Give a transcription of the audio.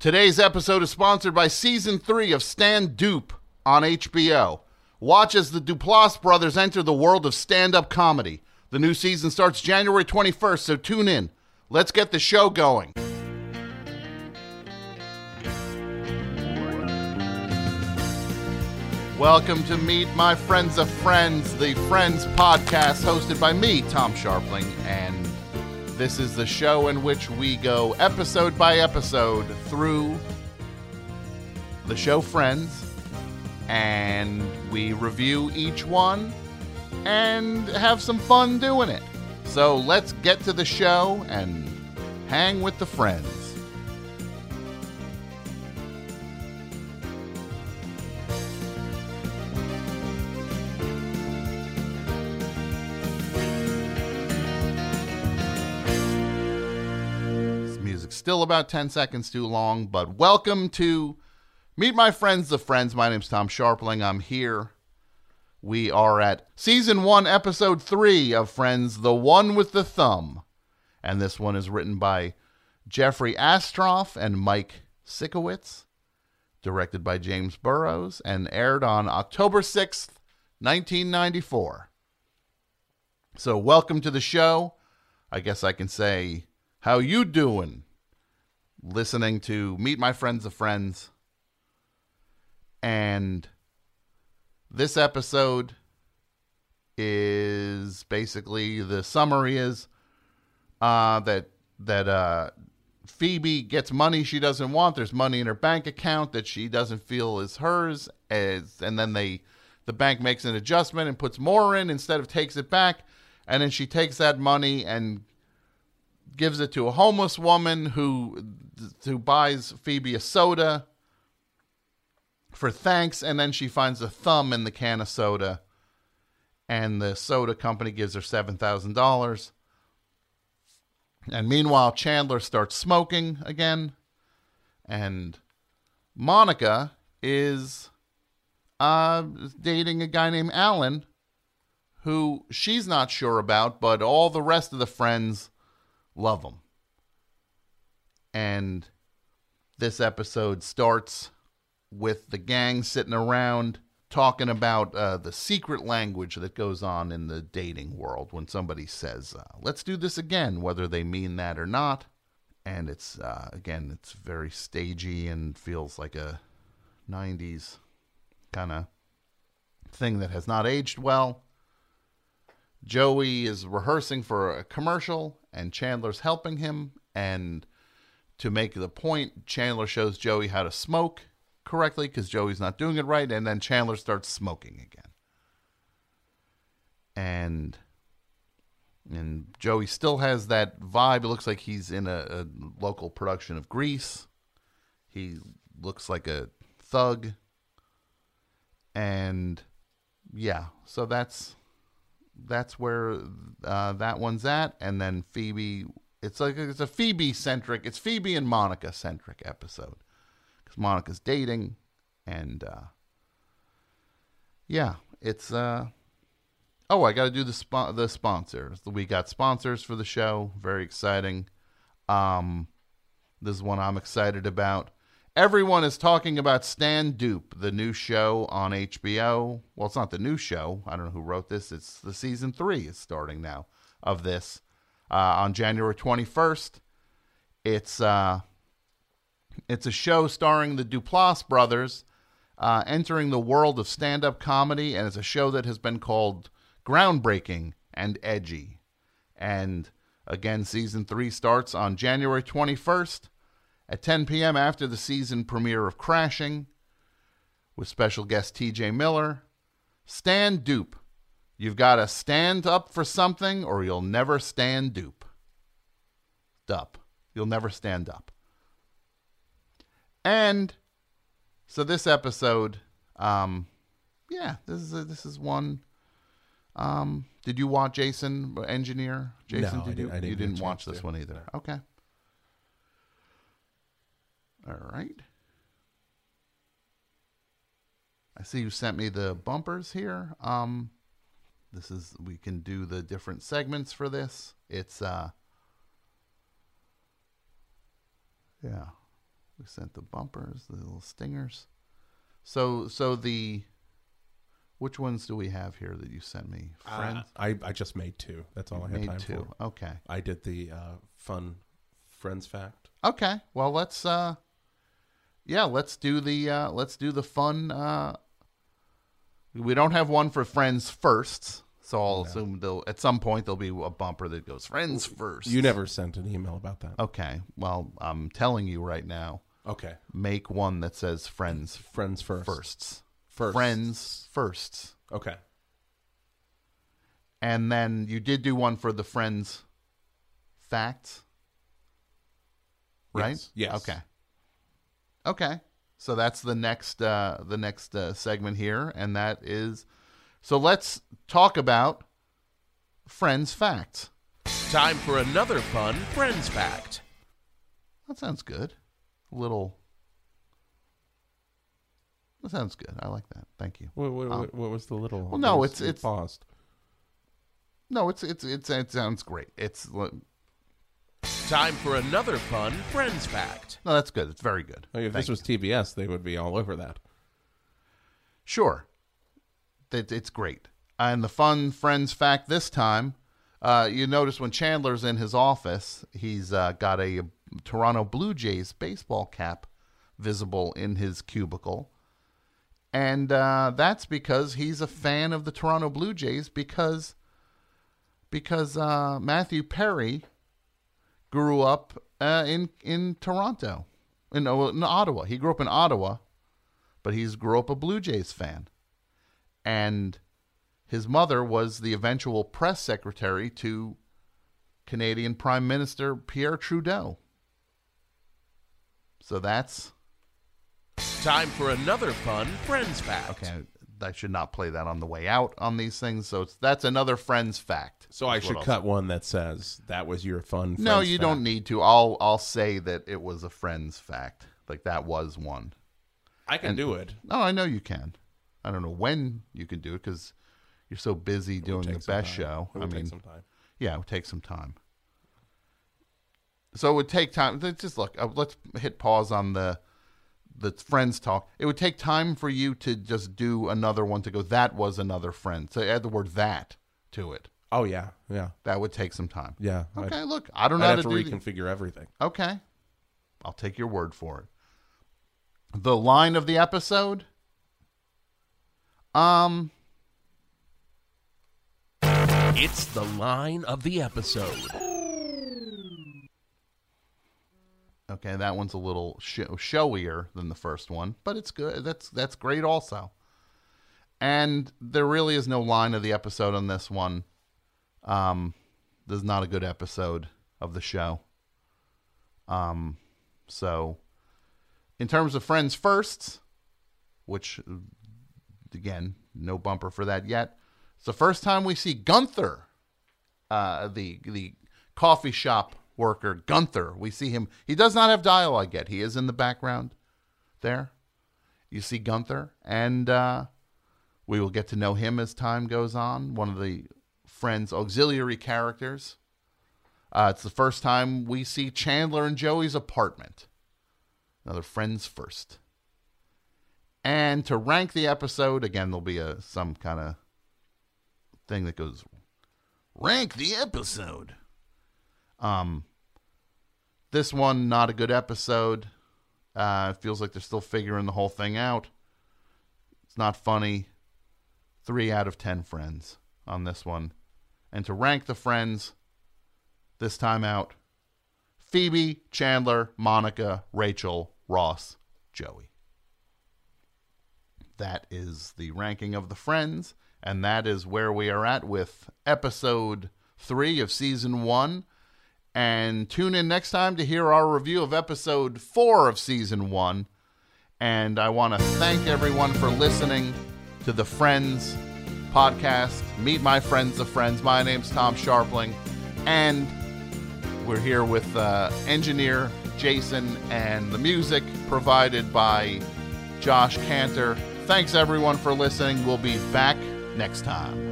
Today's episode is sponsored by season three of Stand Dupe on HBO. Watch as the Duplass brothers enter the world of stand up comedy. The new season starts January 21st, so tune in. Let's get the show going. Welcome to Meet My Friends of Friends, the Friends podcast hosted by me, Tom Scharpling, and this is the show in which we go episode by episode through the show Friends and we review each one and have some fun doing it. So let's get to the show and hang with the friends. Still about 10 seconds too long, but welcome to Meet My Friends, the Friends. My name's Tom Scharpling. I'm here. We are at season one, episode three of Friends, The One with the Thumb. And this one is written by Jeffrey Astrof and Mike Sikowitz, directed by James Burrows, and aired on October 6th, 1994. So, welcome to the show. I guess I can say, how you doing? Listening to Meet My Friends of Friends. And this episode is basically the summary is uh, that that uh, Phoebe gets money she doesn't want. There's money in her bank account that she doesn't feel is hers, as and then they the bank makes an adjustment and puts more in instead of takes it back, and then she takes that money and gives it to a homeless woman who who buys Phoebe a soda for thanks, and then she finds a thumb in the can of soda, and the soda company gives her seven thousand dollars. And meanwhile, Chandler starts smoking again, and Monica is uh, dating a guy named Alan, who she's not sure about, but all the rest of the friends love them. And this episode starts with the gang sitting around talking about uh, the secret language that goes on in the dating world when somebody says, uh, let's do this again, whether they mean that or not. And it's, uh, again, it's very stagey and feels like a 90s kind of thing that has not aged well. Joey is rehearsing for a commercial, and Chandler's helping him. And to make the point, Chandler shows Joey how to smoke correctly because Joey's not doing it right, and then Chandler starts smoking again. And and Joey still has that vibe. It looks like he's in a, a local production of Grease. He looks like a thug. And yeah, so that's that's where uh, that one's at. And then Phoebe, it's like it's a Phoebe centric. It's Phoebe and Monica centric episode because Monica's dating, and uh, yeah, it's. Uh, oh, I got to do the spo- the sponsors. We got sponsors for the show. Very exciting. Um, this is one I'm excited about. Everyone is talking about Stand Dupe, the new show on HBO. Well, it's not the new show. I don't know who wrote this. It's the season three is starting now of this uh, on January 21st. It's uh, it's a show starring the Duplass brothers uh, entering the world of stand up comedy, and it's a show that has been called groundbreaking and edgy. And again, season three starts on January 21st at 10 p.m. after the season premiere of Crashing with special guest TJ Miller. Stand dupe. You've got to stand up for something or you'll never stand dupe. Dup. You'll never stand up. And so this episode, um, yeah, this is a, this is one. Um, did you watch Jason Engineer? Jason, No, I did you? didn't- I didn't you didn't watch this to. one either. Okay. All right. I see you sent me the bumpers here. Um, this is we can do the different segments for this. It's uh, yeah. We sent the bumpers, the little stingers. So so the which ones do we have here that you sent me? Friends. Uh, I, I just made two. That's all I had time two. for. Okay. I did the uh, fun friends fact. Okay. Well, let's uh yeah, let's do the uh let's do the fun uh we don't have one for friends first. So I'll assume they'll at some point there'll be a bumper that goes friends first. You never sent an email about that. Okay. Well, I'm telling you right now, Okay. make one that says friends Friends first. firsts. First. Friends firsts. Okay. And then you did do one for the friends facts. Right? Yes. Yes. Okay. Okay. So that's the next uh the next uh, segment here and that is so let's talk about friends facts. Time for another fun Friends Fact. That sounds good. A little That sounds good. I like that. Thank you. What, what, Um, what, what was the little? well, no, it's- it's- paused. No, it's it's it's it sounds great. It's li- Time for another fun Friends Fact. no, that's good. It's very good. I mean, if Thank this was TBS, they would be all over that. Sure. That it's great. And the fun friends fact this time, uh, you notice when Chandler's in his office, he's uh, got a Toronto Blue Jays baseball cap visible in his cubicle. And uh, that's because he's a fan of the Toronto Blue Jays because because uh, Matthew Perry grew up uh, in in Toronto, in, uh, in Ottawa. He grew up in Ottawa, but he's grew up a Blue Jays fan, and his mother was the eventual press secretary to Canadian Prime Minister Pierre Trudeau. So that's Time for another fun Friends Fact. okay. I should not play that on the way out on these things. So it's that's another friend's fact. So I should cut one that says that was your fun. No, you fact." don't need to. I'll I'll say that it was a friend's fact. Like that was one. I can do it. No, I know you can. I don't know when you can do it because you're so busy It doing the best time. show. It I mean, take some time. yeah, it would take some time. So it would take time. let's Just look. uh, Let's hit pause on the the friends talk. It would take time for you to just do another one to go. That was another friend. So add the word that to it. Oh yeah, yeah, That would take some time. yeah. Okay, I'd, look, I don't know I'd how have to, to do the- reconfigure everything. Okay. I'll take your word for it. The line of the episode? Um, It's the line of the episode. Okay, that one's a little show- showier than the first one, but it's good. That's that's great also. And there really is no line of the episode on this one. Um, this is not a good episode of the show. Um, so in terms of friends firsts, which again, no bumper for that yet. It's the first time we see Gunther, uh, the the coffee shop worker Gunther. We see him. He does not have dialogue yet. He is in the background there. You see Gunther, and uh, we will get to know him as time goes on. One of the friends' auxiliary characters. Uh, it's the first time we see Chandler and Joey's apartment. Another friends first. And to rank the episode, again, there'll be a some kind of thing that goes rank the episode. Um, this one not a good episode. Uh, it feels like they're still figuring the whole thing out. It's not funny. Three out of ten friends on this one, and to rank the friends this time out: Phoebe, Chandler, Monica, Rachel, Ross, Joey that is the ranking of the friends and that is where we are at with episode 3 of season 1 and tune in next time to hear our review of episode 4 of season 1 and I want to thank everyone for listening to the Friends podcast Meet My Friends of Friends my name's Tom Scharpling and we're here with uh, engineer Jason and the music provided by Josh Cantor. Thanks everyone for listening. We'll be back next time.